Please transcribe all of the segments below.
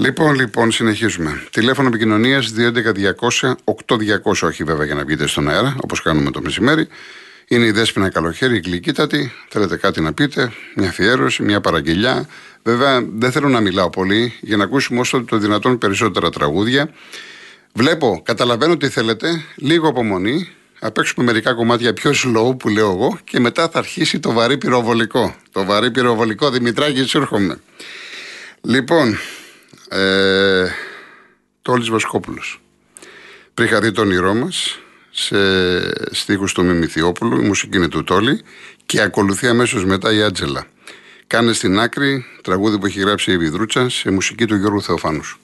Λοιπόν, λοιπόν, συνεχίζουμε. Τηλέφωνο επικοινωνίας 211-200-8200, όχι βέβαια για να βγείτε στον αέρα, όπως κάνουμε το μεσημέρι. Είναι η Δέσποινα Καλοχέρη, η γλυκύτατη. Θέλετε κάτι να πείτε, μια αφιέρωση, μια παραγγελιά. Βέβαια, δεν θέλω να μιλάω πολύ για να ακούσουμε όσο το δυνατόν περισσότερα τραγούδια. Βλέπω, καταλαβαίνω τι θέλετε, λίγο απομονή. Θα παίξουμε μερικά κομμάτια πιο slow που λέω εγώ και μετά θα αρχίσει το βαρύ πυροβολικό. Το βαρύ πυροβολικό, Δημητράκη, έρχομαι. Λοιπόν, ε, Τόλης Βασκόπουλος. Πριν είχα δει το όνειρό μας σε στίχους του Μιμηθιόπουλου, η μουσική είναι του Τόλη και ακολουθεί αμέσως μετά η Άτζελα. Κάνε στην άκρη τραγούδι που έχει γράψει η Βιδρούτσα σε μουσική του Γιώργου Θεοφάνους.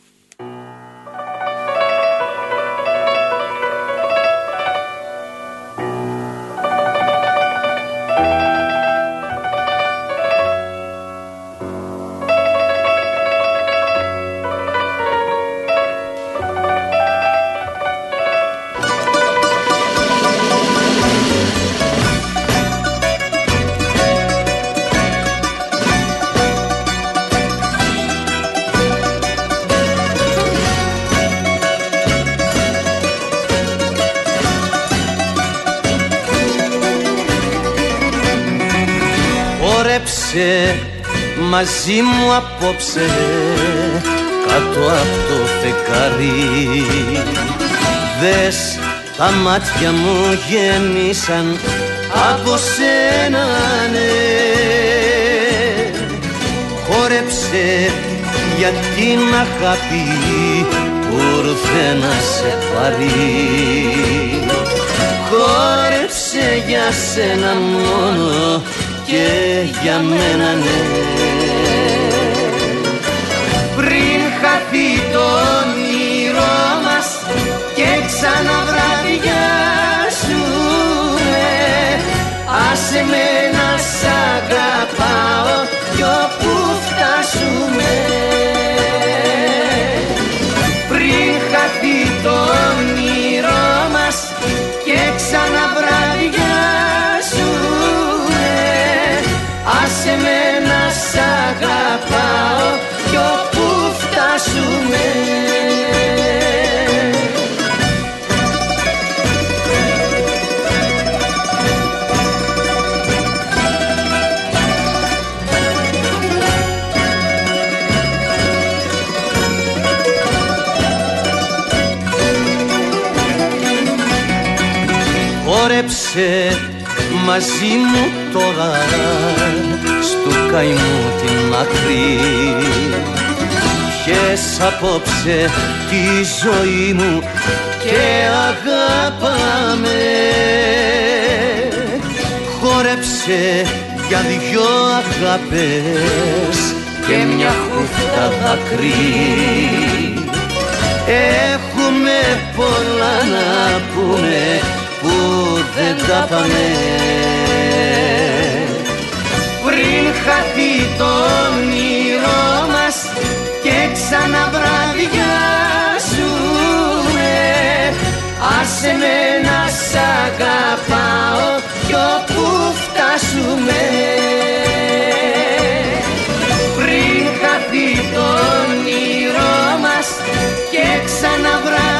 Μαζί μου απόψε κάτω από το φεκάρι. Δες τα μάτια μου γέμισαν από σένα ναι. Χόρεψε για την αγάπη που ήρθε να σε πάρει. Χόρεψε για σένα μόνο και για μένα ναι. Πριν χαθεί το όνειρό μας και ξαναβραδιάσουμε άσε με να σ' αγαπάω κι όπου φτάσουμε μαζί μου τώρα στου καημού την άκρη Πιες απόψε τη ζωή μου και αγάπαμε Χόρεψε για δυο αγάπες και μια χούφτα δάκρυ. Έχουμε πολλά να πούμε που δεν τα πάμε χαθεί το όνειρό μας και ξαναβραδιάσουμε Άσε με να σ' αγαπάω κι όπου φτάσουμε. Πριν χαθεί το όνειρό μας και ξαναβραδιάσουμε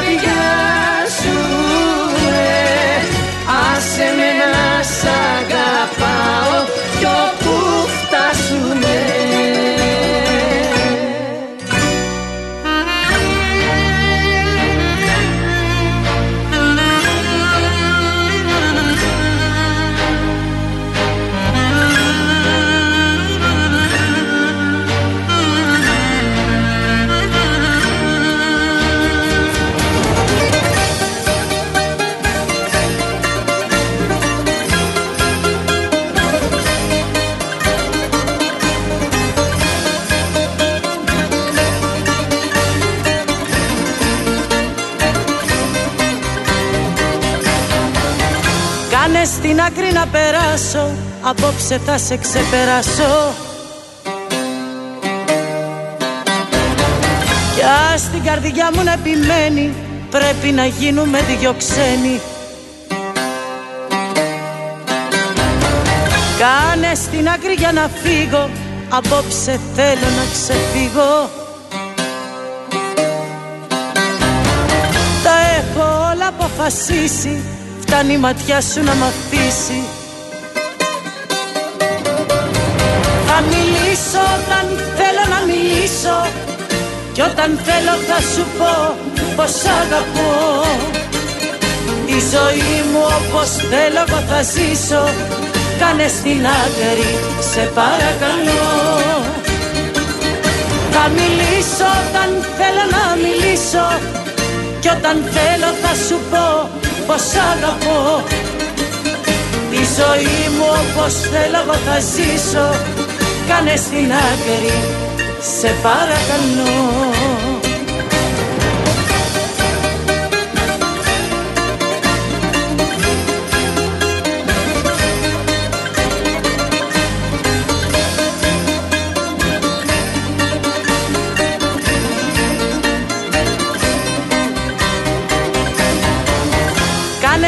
άκρη να περάσω Απόψε θα σε ξεπεράσω. Κι ας την καρδιά μου να επιμένει Πρέπει να γίνουμε δυο ξένοι. Κάνε στην άκρη για να φύγω Απόψε θέλω να ξεφύγω. Τα έχω όλα αποφασίσει Φτάνει η ματιά σου να μ' αφήσει. Θα μιλήσω όταν θέλω να μιλήσω Κι όταν θέλω θα σου πω πως αγαπώ. Τη ζωή μου όπως θέλω εγώ θα ζήσω Κάνε στην άκρη σε παρακαλώ. Θα μιλήσω όταν θέλω να μιλήσω Κι όταν θέλω θα σου πω πως αγαπώ Τη ζωή μου όπως θέλω εγώ θα ζήσω. Κάνε στην άκρη σε παρακαλώ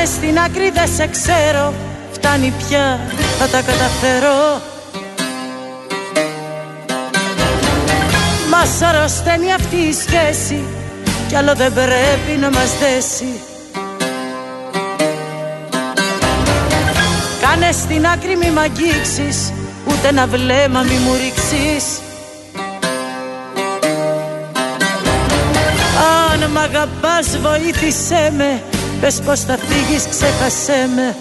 στην άκρη δεν σε ξέρω. Φτάνει πια θα τα καταφέρω. Μας αρρωσταίνει αυτή η σχέση Κι άλλο δεν πρέπει να μας δέσει. Κάνε στην άκρη μη μ' αγγίξεις Ούτε ένα βλέμμα μη μου ρίξεις. Αν μ' αγαπάς βοήθησέ με Πες πως θα φύγεις ξέχασέ με.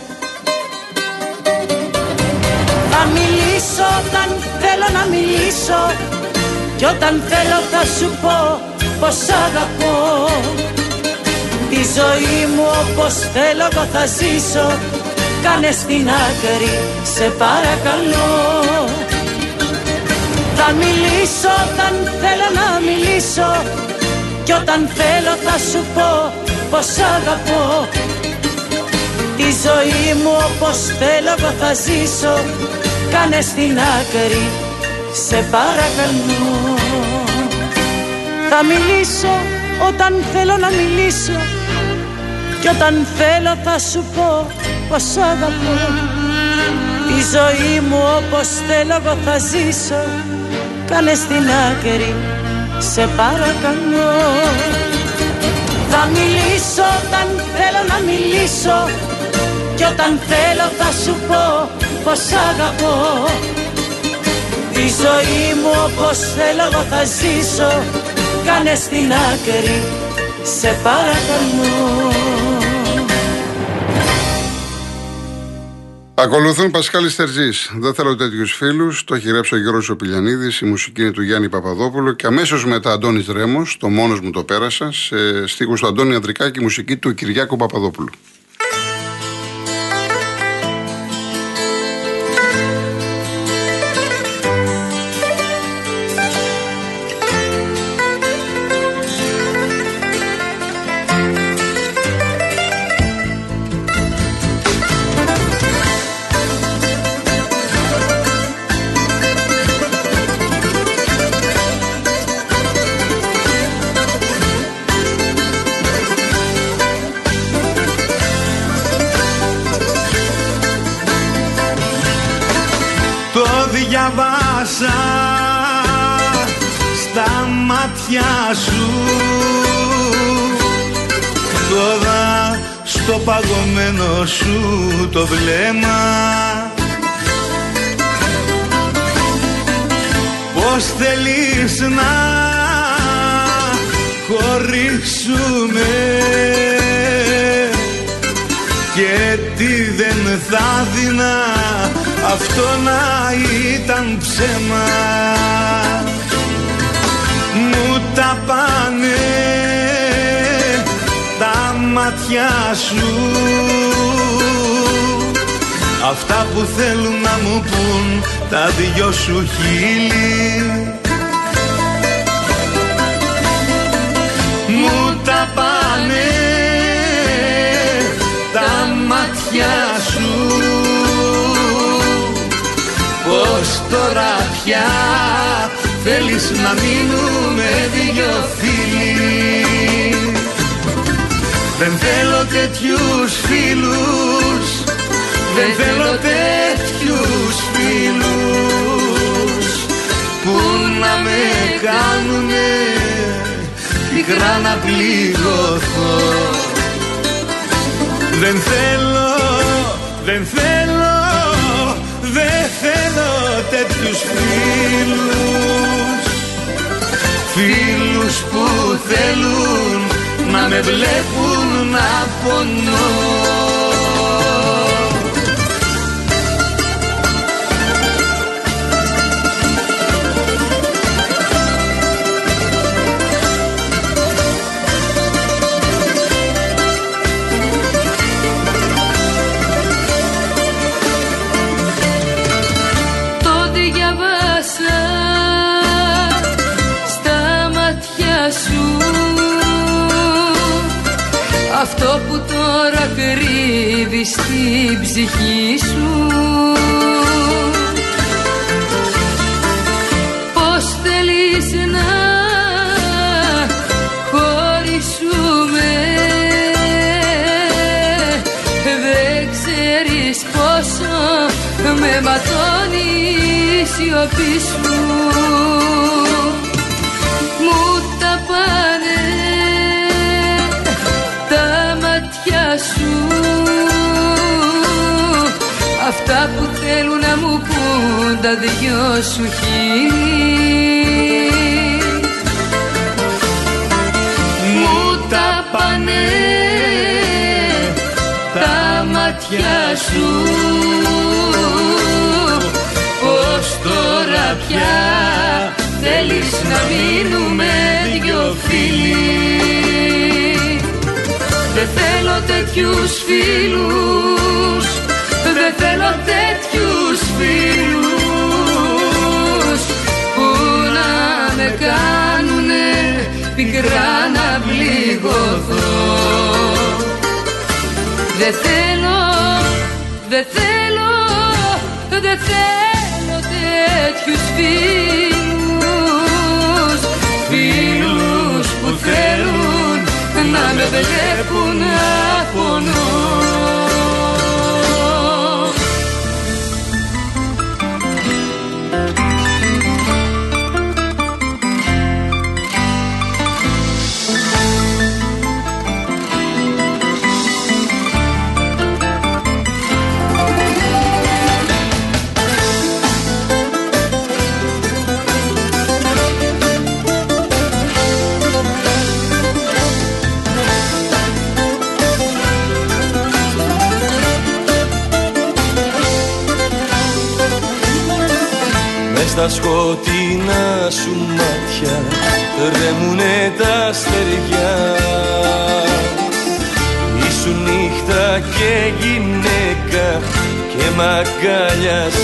Θα μιλήσω όταν θέλω να μιλήσω Κι όταν θέλω θα σου πω πως αγαπώ. Τη ζωή μου όπως θέλω εγώ θα ζήσω Κάνε στην άκρη σε παρακαλώ. Θα μιλήσω όταν θέλω να μιλήσω Κι όταν θέλω θα σου πω πως αγαπώ. Τη ζωή μου όπως θέλω εγώ θα ζήσω. Κάνε στην άκρη σε παρακαλώ. Θα μιλήσω όταν θέλω να μιλήσω. Κι όταν θέλω θα σου πω πως αγαπώ. Τη ζωή μου όπως θέλω εγώ θα ζήσω. Κάνε στην άκρη σε παρακαλώ θα μιλήσω όταν θέλω να μιλήσω. Κι όταν θέλω θα σου πω πως αγαπώ. Τη ζωή μου όπως θέλω εγώ θα ζήσω. Κάνε στην άκρη σε παρακαλώ Ακολουθούν Πασχάλης Στερζή. Δεν θέλω τέτοιους φίλους. Το έχει γράψει ο Γιώργος Οπηλιανίδη. Η μουσική είναι του Γιάννη Παπαδόπουλου. Και αμέσως μετά Αντώνης Ρέμος, το μόνος μου το πέρασα, σε στίχους του Αντώνη Ανδρικάκη, μουσική του Κυριάκου Παπαδόπουλου. Μάτια σου. Τώρα στο παγωμένο σου το βλέμμα. Πώς θέλεις να χωρίσουμε και τι δεν θα δεινά αυτό να ήταν ψέμα. Μου τα πάνε τα μάτια σου. Αυτά που θέλουν να μου πουν τα δυο σου χείλη. Μου τα πάνε τα μάτια σου. Πως τώρα πια θέλεις να μείνουμε δυο φίλοι. Δεν θέλω τέτοιους φίλους Δεν θέλω τέτοιους φίλους Που να με κάνουνε πικρά να πληγωθώ. Δεν θέλω, δεν θέλω, δεν θέλω τέτοιους φίλους. Φίλους που θέλουν να με βλέπουν να πονώ Αυτό που τώρα κρύβεις στην ψυχή σου. Πώς θέλεις να χωρίσουμε; Δεν ξέρεις πόσο με ματώνει η σιωπή σου Αυτά που θέλουν να μου πούν τα δυο σου χείλη. Μου τα πάνε τα μάτια σου. Πως τώρα πια θέλεις να μείνουμε δυο φίλοι; Δεν θέλω τέτοιους φίλους δεν θέλω τέτοιους φίλους που να με κάνουνε πικρά να πληγωθώ. Δεν θέλω, δεν θέλω, δεν θέλω τέτοιους φίλους. Φίλους που θέλουν να με βλέπουν σκοτεινά σου μάτια τρέμουνε τα στεριά Ήσουν νύχτα και γυναίκα και μ' αγκάλιασες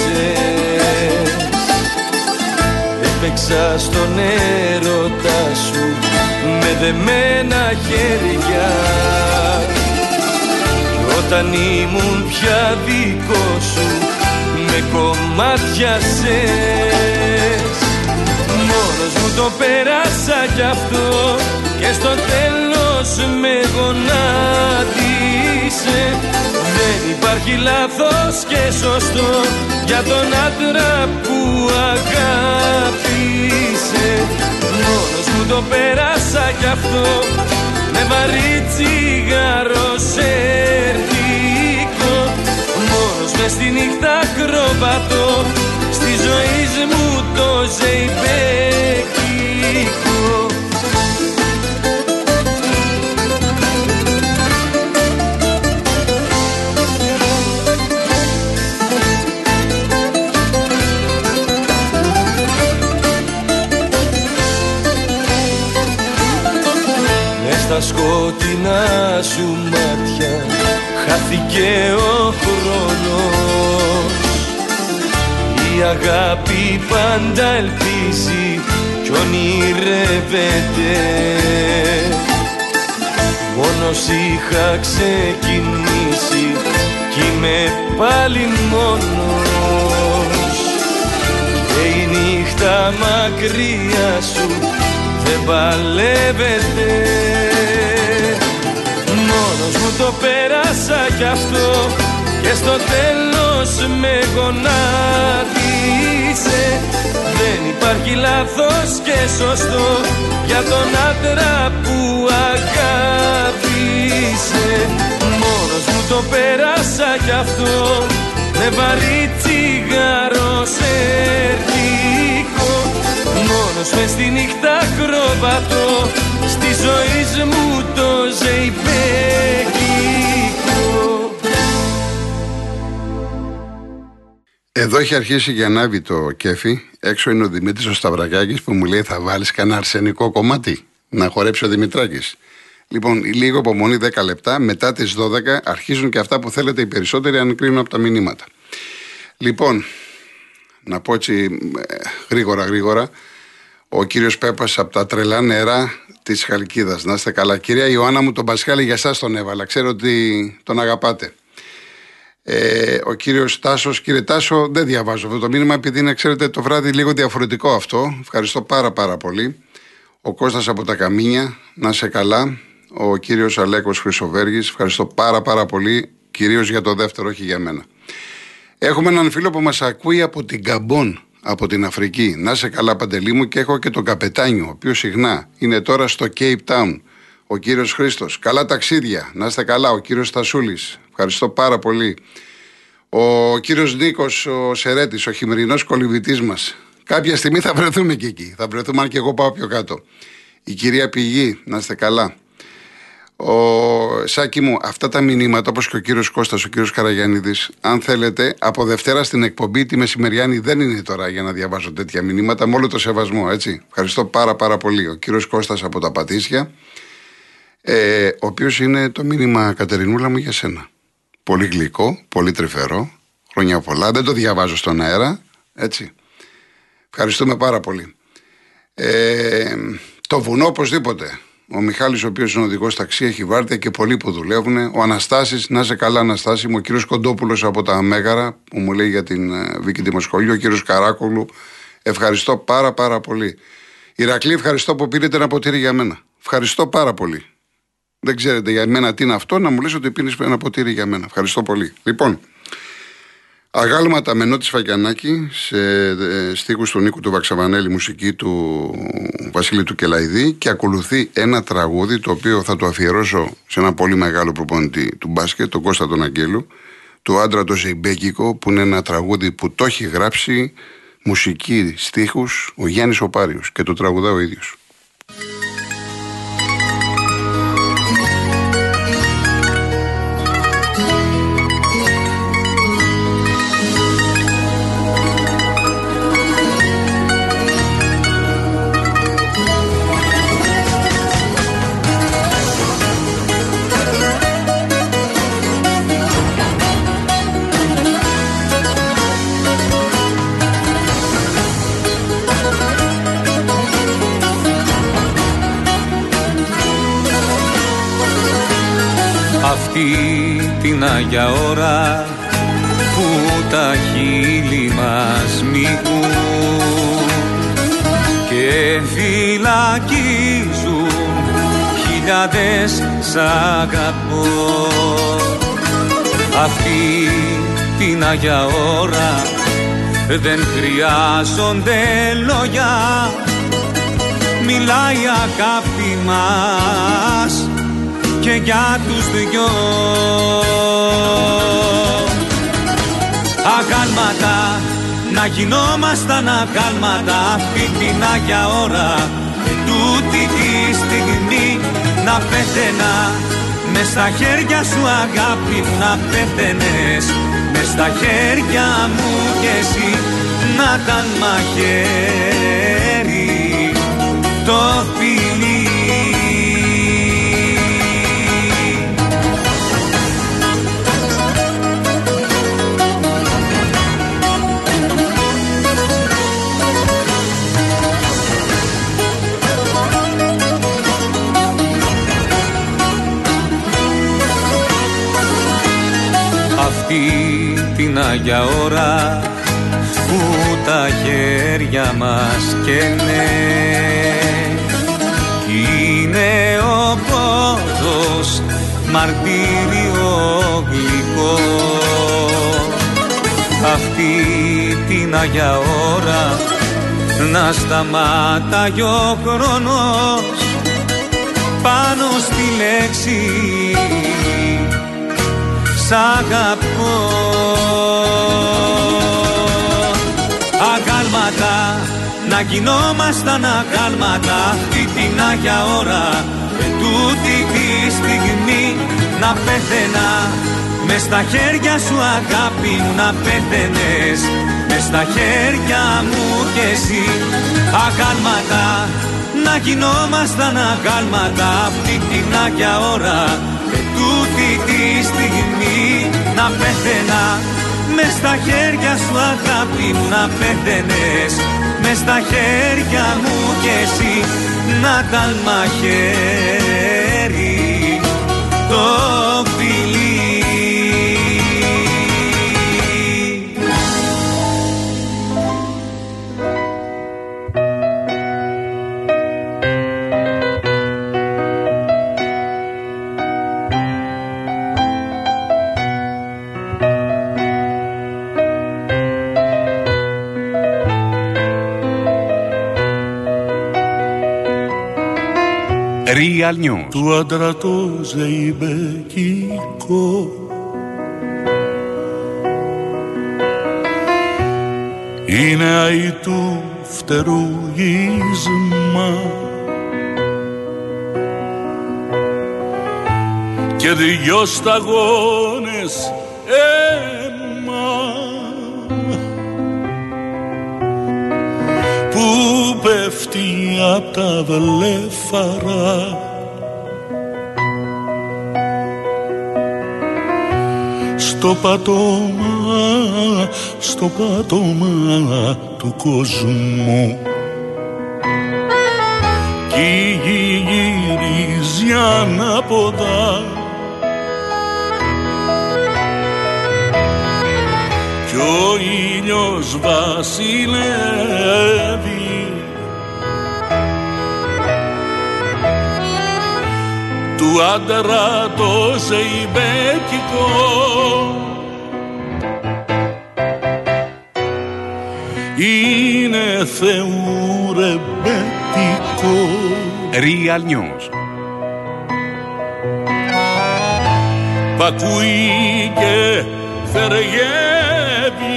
Έπαιξα στον έρωτα σου με δεμένα χέρια. Κι όταν ήμουν πια δικό σου με κομμάτια σες Μόνος μου το πέρασα κι αυτό και στο τέλος με γονάτισε. Δεν υπάρχει λάθος και σωστό για τον άντρα που αγάπησε. Μόνος μου το πέρασα κι αυτό με βαρύ τσιγάρο μες στη νύχτα κροβατό Στη ζωή μου το ζεϊπέκικο Μες στα σκοτεινά σου μάτια χάθηκε ο χρόνος. Η αγάπη πάντα ελπίζει κι ονειρεύεται. Μόνος είχα ξεκινήσει κι είμαι πάλι μόνος. Και η νύχτα μακριά σου δεν παλεύεται. Μόνος μου το πέρασα κι αυτό Και στο τέλος με γονάτισε. Δεν υπάρχει λάθος και σωστό Για τον άντρα που αγάπησε. Μόνος μου το το πέρασα κι αυτό. Με βαρύ τσιγάρος σερτικό Μόνος μες στη νύχτα κροβατώ. Στη ζωή μου το ζεϊπέκικο Εδώ έχει αρχίσει και ανάβει το κέφι. Έξω είναι ο Δημήτρης ο Σταυρακάκης που μου λέει: Θα βάλεις κανένα αρσενικό κομμάτι; Να χορέψει ο Δημητράκης. Λοιπόν, λίγο υπομονή 10 λεπτά. Μετά τις 12 αρχίζουν και αυτά που θέλετε οι περισσότεροι αν κρίνουν από τα μηνύματα. Λοιπόν, να πω έτσι ε, γρήγορα γρήγορα. Ο κύριος Πέπας από τα τρελά νερά της Χαλκίδας. Να είστε καλά. Κυρία Ιωάννα μου, τον Πασχάλη για εσά τον έβαλα. Ξέρω ότι τον αγαπάτε. Ε, ο κύριος Τάσος, κύριε Τάσο, δεν διαβάζω αυτό το μήνυμα επειδή είναι, ξέρετε, το βράδυ λίγο διαφορετικό αυτό. Ευχαριστώ πάρα πάρα πολύ. Ο Κώστας από τα Καμίνια, να είσαι καλά. Ο κύριος Αλέκος Χρυσοβέργης, ευχαριστώ πάρα πάρα πολύ. Κυρίως για το δεύτερο, όχι για μένα. Έχουμε έναν φίλο που μας ακούει από την Καμπόν, από την Αφρική. Να είσαι καλά, Παντελή μου, και έχω και τον Καπετάνιο, ο οποίος συχνά είναι τώρα στο Cape Town. Ο κύριος Χρήστος. Καλά ταξίδια. Να είστε καλά. Ο κύριος Στασούλης. Ευχαριστώ πάρα πολύ. Ο κύριος Νίκος, ο Σερέτης, ο χειμερινός κολυβητή μας. Κάποια στιγμή θα βρεθούμε και εκεί. Θα βρεθούμε αν και εγώ πάω πιο κάτω. Η κυρία Πηγή, να είστε καλά. Ο Σάκη μου, αυτά τα μηνύματα όπως και ο κύριος Κώστας, ο κύριος Καραγιάννηδη, αν θέλετε, από Δευτέρα στην εκπομπή τη μεσημεριάνη δεν είναι τώρα για να διαβάζω τέτοια μηνύματα, με όλο το σεβασμό, έτσι. Ευχαριστώ πάρα πάρα πολύ. Ο κύριος Κώστας από τα Πατήσια, ε, ο οποίος είναι το μήνυμα Κατερινούλα μου για σένα. Πολύ γλυκό, πολύ τρυφερό, χρόνια πολλά. Δεν το διαβάζω στον αέρα, έτσι. Ευχαριστούμε πάρα πολύ. Ε, το βουνό οπωσδήποτε. Ο Μιχάλης ο οποίος είναι οδηγός ταξί, έχει βάρδια και πολλοί που δουλεύουν. Ο Αναστάσης, να είσαι καλά, Αναστάση μου. Ο κύριος Κοντόπουλος από τα Μέγαρα που μου λέει για την ε, Βίκη Δημοσχολείο. Ο κύριος Καράκολου. Ευχαριστώ πάρα πάρα πολύ. Ηρακλή, ευχαριστώ που πήρετε ένα ποτήρι για μένα. Ευχαριστώ πάρα πολύ. Δεν ξέρετε για μένα τι είναι αυτό, να μου λες ότι πίνεις ένα ποτήρι για μένα. Ευχαριστώ πολύ. Λοιπόν, αγάλματα με νότι Φακιανάκη σε ε, στίχους του Νίκου του Βαξαβανέλη, μουσική του Βασίλη του Κελαϊδί και ακολουθεί ένα τραγούδι το οποίο θα το αφιερώσω σε ένα πολύ μεγάλο προπονητή του μπάσκετ, τον Κώστα τον Αγγέλου, του άντρα το Ζεϊμπέκικο, που είναι ένα τραγούδι που το έχει γράψει μουσική στίχους ο Γιάννης Οπάριος και το τραγουδά ο ίδιος. Την Άγια ώρα που τα χείλη μας μηγούν και φυλακίζουν χιλιάδες σ' αγαπώ. Αυτή την Άγια ώρα δεν χρειάζονται λόγια. Μιλάει η αγάπη μας και για τους δυο. Αγάλματα, να γινόμασταν αγάλματα αυτή την Άγια ώρα και τούτη τη στιγμή να πέθαινα. Μες στα χέρια σου αγάπη μου να πέθαινες. Μες στα χέρια μου και εσύ να ήταν μαχαίρι. Το φιλί αυτή την Άγια ώρα που τα χέρια μας καίνε. Είναι ο πόδος μαρτύριο γλυκό. Αυτή την Άγια ώρα να σταμάταγει ο χρόνος πάνω στη λέξη σ' αγαπώ. Αγάλματα να γινόμασταν αγάλματα αυτή την Άγια ώρα και τούτη τη στιγμή να πέθαινα. Με στα χέρια σου αγάπη μου να πέθαινες. Με στα χέρια μου κι εσύ. Αγάλματα να γινόμασταν αγάλματα αυτή την Άγια ώρα και τούτη τη στιγμή να πέθαινα μες στα χέρια σου αγάπη μου να πέθαινες. Μες στα χέρια μου κι εσύ να ήταν Real News. Του άντρα το ζεϊμπεκικό Είναι αϊ του φτερουγίσμα και δυο σταγόνες απ' τα βλέφαρα στο πατώμα, στο πατώμα του κόσμου. Κι η γη γυρίζει ανάποδα. Κι ο ήλιος βασιλεύει του άντρα το ζεϊμπέκικο. Είναι θεού ρεμπέτικο Real News. Π' ακούει και θεριεύει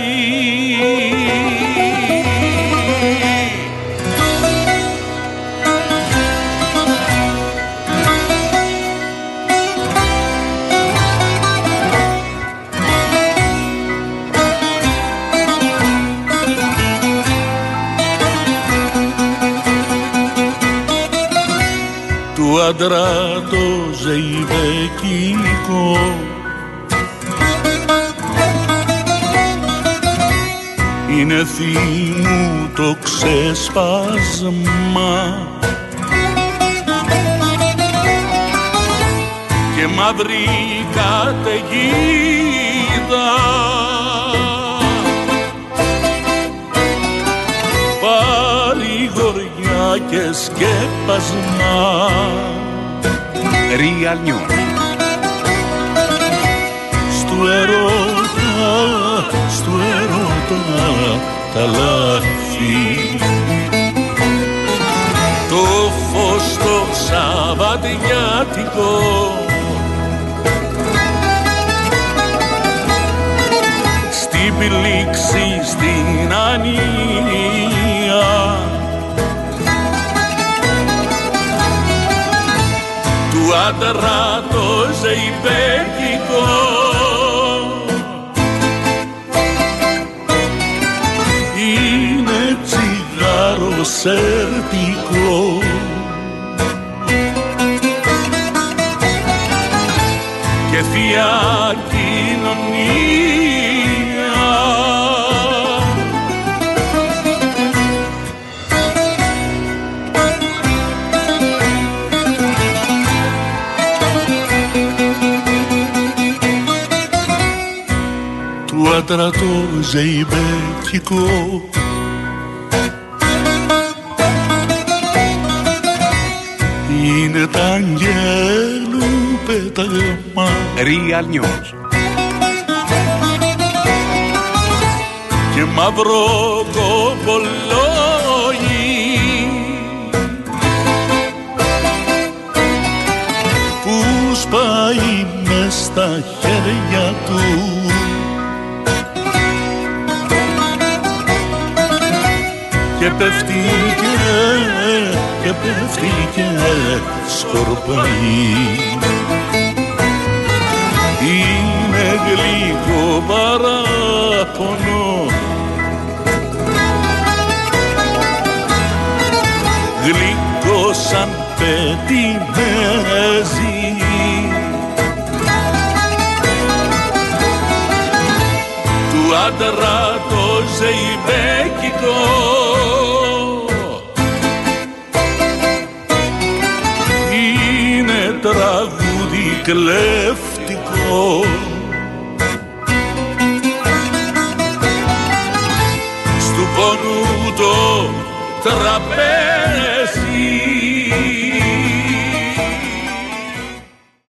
άντρα το ζεϊβεκικό είναι θύμου το ξεσπάσμα και μαύρη καταιγίδα σκέπασμα. Real News. Στου ερώτα, στου ερώτα τα λάθη. Το φως το Σαββατιάτικο. Στην πλήξη στην ανία άντρα το ζεϊμπέκικο είναι τσιγάρο σερτικό. Και θεία του άντρα το ζεϊμπέκικο. Είναι τα αγγέλου πέταγμα. Real News. και μαύρο κοπολόγι. Που σπάει με μες στα χέρια και πέφτει και, και πέφτει και σκορπάει. Είναι γλυκό παράπονο. Γλυκό σαν πετιμέζι του άντρα το ζεϊμπέκικο είναι τραγούδι κλέφτικο. Στου πόνου το τραπέζι